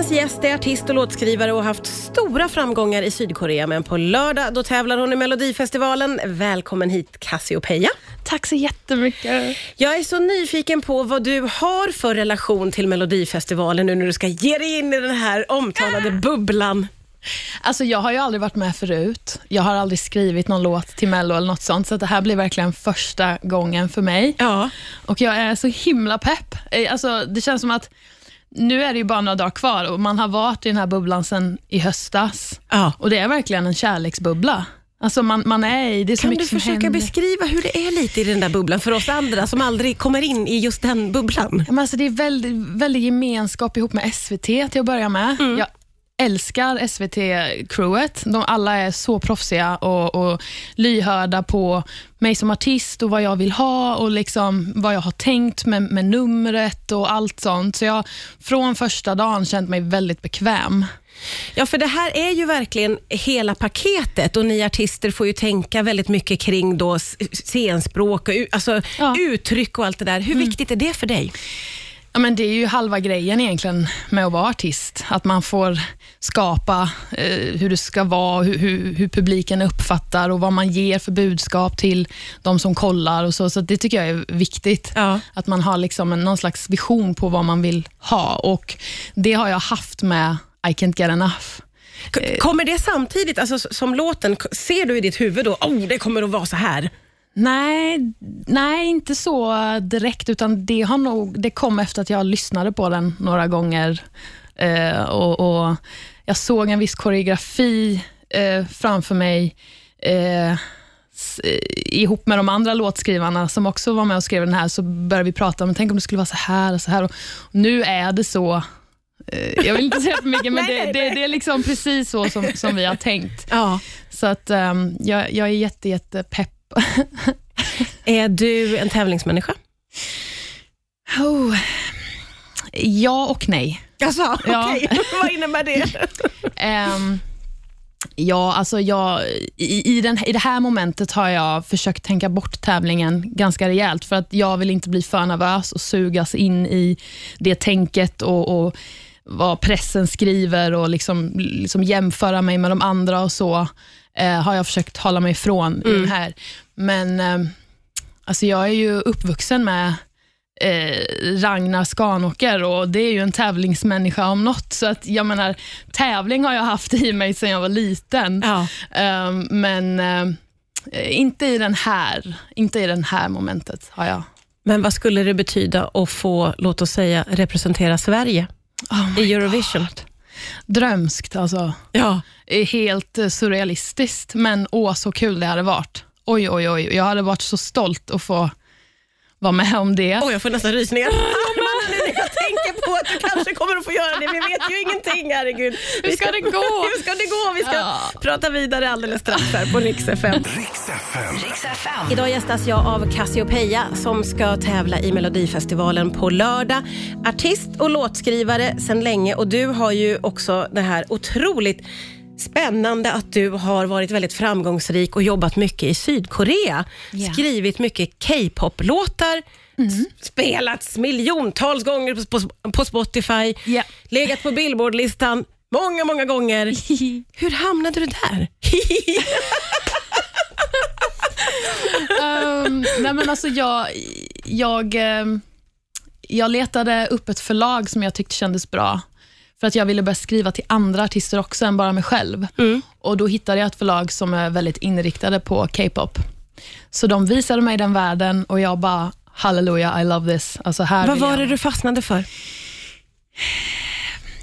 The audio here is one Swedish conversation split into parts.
Dagens gäst är artist och låtskrivare och har haft stora framgångar i Sydkorea. Men på lördag då tävlar hon i Melodifestivalen. Välkommen hit Cassiopeia. Tack så jättemycket. Jag är så nyfiken på vad du har för relation till Melodifestivalen nu när du ska ge dig in i den här omtalade bubblan. Alltså jag har ju aldrig varit med förut. Jag har aldrig skrivit någon låt till Mello eller något sånt, så det här blir verkligen första gången för mig. Ja. Och jag är så himla pepp. Eh, Alltså, det känns som att nu är det ju bara några dagar kvar och man har varit i den här bubblan sedan i höstas. Ja. Och det är verkligen en kärleksbubbla. Alltså man, man är i, det är så Kan du mycket som försöka beskriva hur det är lite i den där bubblan för oss andra som aldrig kommer in i just den bubblan? Men alltså det är väldigt, väldigt gemenskap ihop med SVT till att börja med. Jag älskar SVT-crewet. De alla är så proffsiga och, och lyhörda på mig som artist och vad jag vill ha och liksom vad jag har tänkt med, med numret och allt sånt. Så jag från första dagen känt mig väldigt bekväm. Ja, för det här är ju verkligen hela paketet och ni artister får ju tänka väldigt mycket kring då scenspråk och alltså Ja. uttryck och allt det där. Hur viktigt är det för dig? Ja, men det är ju halva grejen egentligen med att vara artist. Att man får skapa eh, hur det ska vara, hur, hur, hur publiken uppfattar och vad man ger för budskap till de som kollar. och Så, så det tycker jag är viktigt. Ja. Att man har liksom en, någon slags vision på vad man vill ha. Och Det har jag haft med I can't get enough. K- Kommer det samtidigt, alltså som låten, ser du i ditt huvud då, oh, det kommer att vara så här? Nej, nej, inte så direkt, utan det, har nog, det kom efter att jag lyssnade på den några gånger. Eh, och, och Jag såg en viss koreografi eh, framför mig eh, eh, ihop med de andra låtskrivarna som också var med och skrev den här, så började vi prata om, tänk om det skulle vara så här och så här. Och nu är det så. Eh, jag vill inte säga för mycket, men det, det, det är liksom precis så som, som vi har tänkt. Ja. Så att um, jag, jag är jätte, jätte pepp Är du en tävlingsmänniska? Oh. Ja och nej. Alltså, Ja. okej. Vad innebär det? Ehm, ja, alltså jag, i, i, den, I det här momentet har jag försökt tänka bort tävlingen ganska rejält, för att jag vill inte bli för nervös och sugas in i det tänket och, och vad pressen skriver och liksom, liksom jämföra mig med de andra och så, eh, har jag försökt hålla mig ifrån den här. Men eh, alltså jag är ju uppvuxen med eh, Ragnar Skanåker och det är ju en tävlingsmänniska om något. Så att jag menar, tävling har jag haft i mig sedan jag var liten. Ja. Eh, men inte i den här inte i den här momentet har jag. Men vad skulle det betyda att få, låt oss säga, representera Sverige Oh i Eurovision? Drömskt alltså. Ja. helt eh, surrealistiskt, men åh så kul det hade varit. Oj, oj, oj. Jag hade varit så stolt att få vara med om det. Oj, jag får nästan rysningar. Armarna nu när jag tänker på att du kanske kommer att få göra det. Vi vet ju ingenting, herregud. Hur ska det gå? Hur ska det gå? Vi ska Ja. prata vidare alldeles strax här på Rix FM. Riks FM. Idag gästas jag av Cassiopeia som ska tävla i Melodifestivalen på lördag. Artist och låtskrivare sedan länge och du har ju också det här otroligt spännande att du har varit väldigt framgångsrik och jobbat mycket i Sydkorea. Ja. Skrivit mycket K-pop-låtar, s- spelats miljontals gånger på, på, på Spotify, Ja. legat på Billboardlistan många, många gånger. Hur hamnade du där? um, nej men alltså jag, jag, ehm, jag letade upp ett förlag som jag tyckte kändes bra. För att jag ville börja skriva till andra artister också än bara mig själv. Och Då hittade jag ett förlag som är väldigt inriktade på K-pop. Så de visade mig den världen och jag bara, halleluja, I love this. Alltså här Vad var det du fastnade för?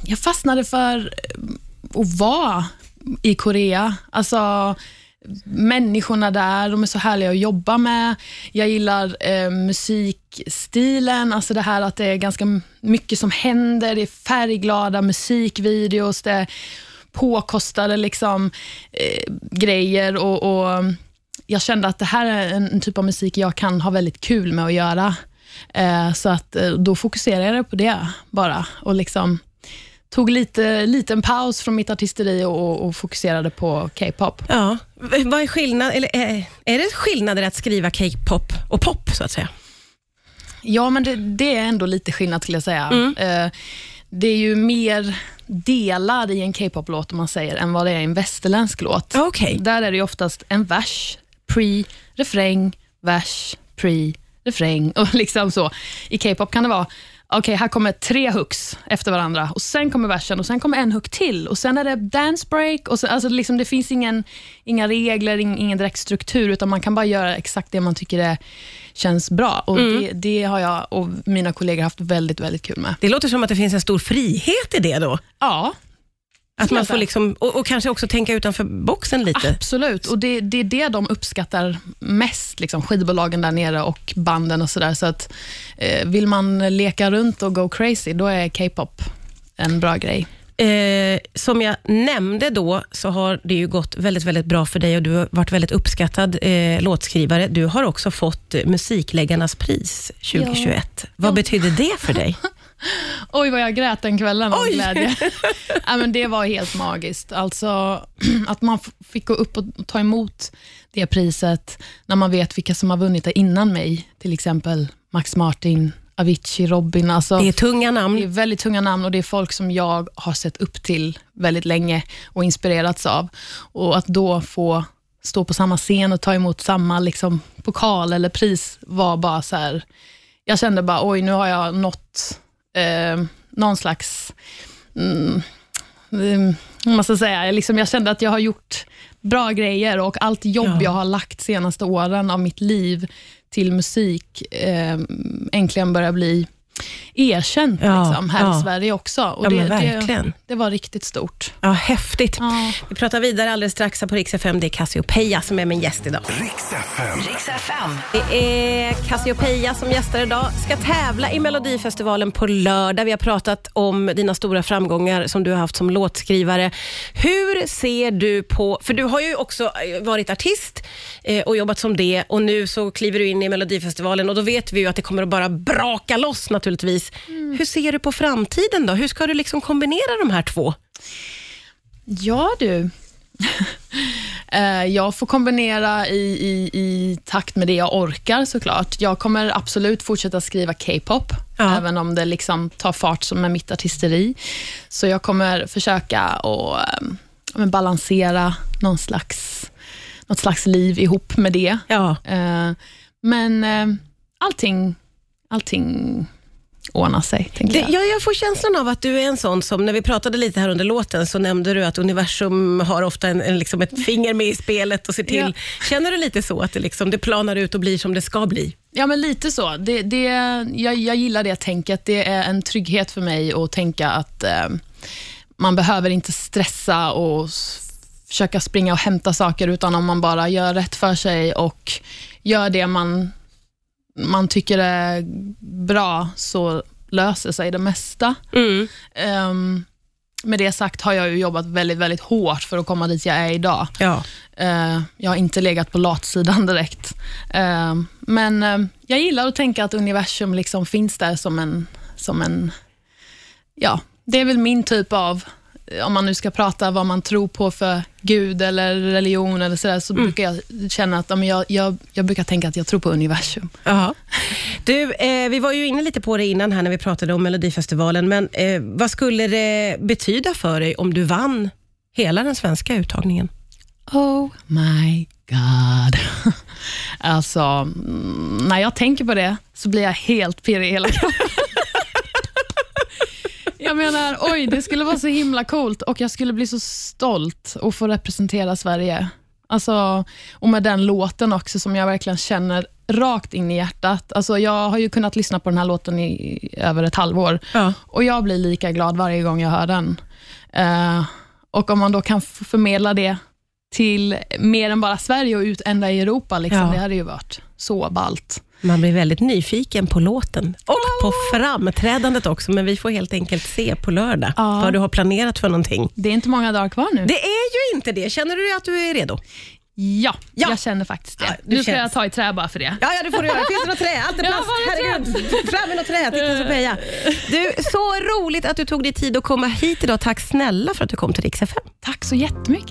Jag fastnade för eh, att vara i Korea. Alltså människorna där, de är så härliga att jobba med. Jag gillar eh, musikstilen, alltså det här att det är ganska mycket som händer. Det är färgglada musikvideos, det är påkostade liksom, eh, grejer och, och jag kände att det här är en, typ av musik jag kan ha väldigt kul med att göra. Eh, så att eh, då fokuserade jag på det bara och liksom tog lite liten paus från mitt artisteri och, och fokuserade på K-pop. Ja. Vad är skillnad, eller är, är det skillnader att skriva K-pop och pop så att säga? Ja, men det, det är ändå lite skillnad skulle jag säga. Eh, det är ju mer delar i en K-pop-låt, om man säger, än vad det är i en västerländsk låt. Okej. Där är det oftast en vers, pre, refräng, vers, pre, refräng och liksom så. I K-pop kan det vara okej, här kommer tre hooks efter varandra och sen kommer versen och sen kommer en hook till och sen är det dance break. Och så, alltså liksom, det finns ingen, inga regler, ing, ingen direkt struktur, utan man kan bara göra exakt det man tycker det känns bra. Och det, det har jag och mina kollegor haft väldigt, väldigt kul med. Det låter som att det finns en stor frihet i det då. Ja, Att man får liksom, och, och kanske också tänka utanför boxen lite. Absolut, och det, det är det de uppskattar mest, liksom, skivbolagen där nere och banden och sådär. Så att, eh, vill man leka runt och go crazy, då är K-pop en bra grej. Eh, som jag nämnde då, så har det ju gått väldigt, väldigt bra för dig och du har varit väldigt uppskattad eh, låtskrivare. Du har också fått eh, Musikläggarnas pris 2021. Vad Ja. betyder det för dig? Oj, vad jag grät den kvällen av Oj. glädje. ja, men det var helt magiskt. Alltså, att man fick gå upp och ta emot det priset när man vet vilka som har vunnit det innan mig. Till exempel Max Martin, Avicii, Robin. Alltså, Det är tunga Det är namn. väldigt tunga namn och det är folk som jag har sett upp till väldigt länge och inspirerats av. Och att då få stå på samma scen och ta emot samma liksom, pokal eller pris var bara så här, jag kände bara, oj, nu har jag nått eh, någon slags, mm, mm, man ska säga, liksom, jag kände att jag har gjort bra grejer och allt jobb Ja. jag har lagt senaste åren av mitt liv till musik eh, äntligen börjar bli erkänt Ja, liksom, här ja. i Sverige också. Och Ja, det, det, verkligen. det var riktigt stort. Ja, häftigt. Ja. Vi pratar vidare alldeles strax här på Rix FM. Det är Cassiopeia som är min gäst idag. Riks FM. Riks FM. Det är Cassiopeia som gästar idag. Ska tävla i Melodifestivalen på lördag. Vi har pratat om dina stora framgångar som du har haft som låtskrivare. Hur ser du på, för du har ju också eh, varit artist eh, och jobbat som det och nu så kliver du in i Melodifestivalen och då vet vi ju att det kommer att bara braka loss naturligtvis. Hur ser du på framtiden då? Hur ska du liksom kombinera de här två? Ja du. Eh, jag får kombinera i, i, i takt med det jag orkar såklart. Jag kommer absolut fortsätta skriva K-pop, Ja. även om det liksom tar fart som med mitt artisteri. Så jag kommer försöka att eh, men balansera någon slags, något slags liv ihop med det. Ja, Eh, men eh, allting, allting ordnar sig, Det, jag. jag, jag får känslan av att du är en sån som, när vi pratade lite här under låten, så nämnde du att universum har ofta en, en, liksom ett finger med i spelet och ser till. Känner du lite så, att det, liksom, det planar ut och blir som det ska bli? Ja, men lite så. Det, det, jag, jag gillar det tänket. Det är en trygghet för mig att tänka att eh, man behöver inte stressa och försöka springa och hämta saker, utan om man bara gör rätt för sig och gör det man, man tycker är bra, så löser sig det mesta. Mm. Ehm, med det sagt har jag ju jobbat väldigt, väldigt hårt för att komma dit jag är idag. Ja. Eh, jag har inte legat på latsidan direkt. Eh, men eh, jag gillar att tänka att universum liksom finns där som en, som en... Ja, det är väl min typ av, om man nu ska prata vad man tror på för Gud eller religion eller sådär, så brukar jag känna att jag, jag, jag brukar tänka att jag tror på universum. Ja. Du, eh, vi var ju inne lite på det innan här när vi pratade om Melodifestivalen, men eh, vad skulle det betyda för dig om du vann hela den svenska uttagningen? Oh my god. Alltså, mm, när jag tänker på det så blir jag helt pirrig i hela kroppen. Jag menar, oj, det skulle vara så himla coolt och jag skulle bli så stolt att få representera Sverige. Alltså, och med den låten också som jag verkligen känner rakt in i hjärtat. Alltså, jag har ju kunnat lyssna på den här låten i över ett halvår Ja. och jag blir lika glad varje gång jag hör den. Eh, och om man då kan förmedla det till mer än bara Sverige och ut ända i Europa, liksom, Ja. det hade ju varit så ballt. Man blir väldigt nyfiken på låten och på framträdandet också, men vi får helt enkelt se på lördag Ja. vad du har planerat för någonting. Det är inte många dagar kvar nu. Det är ju inte det. Känner du att du är redo? Ja, Ja. jag känner faktiskt det. Ja, nu ska känns- jag ta i trä bara för det. Ja, ja, det får du göra. Finns det något trä? Allt är plast. Herregud. Fram med något trä. Titta. Du, så roligt att du tog dig tid att komma hit idag. Tack snälla för att du kom till Rix FM. Tack så jättemycket.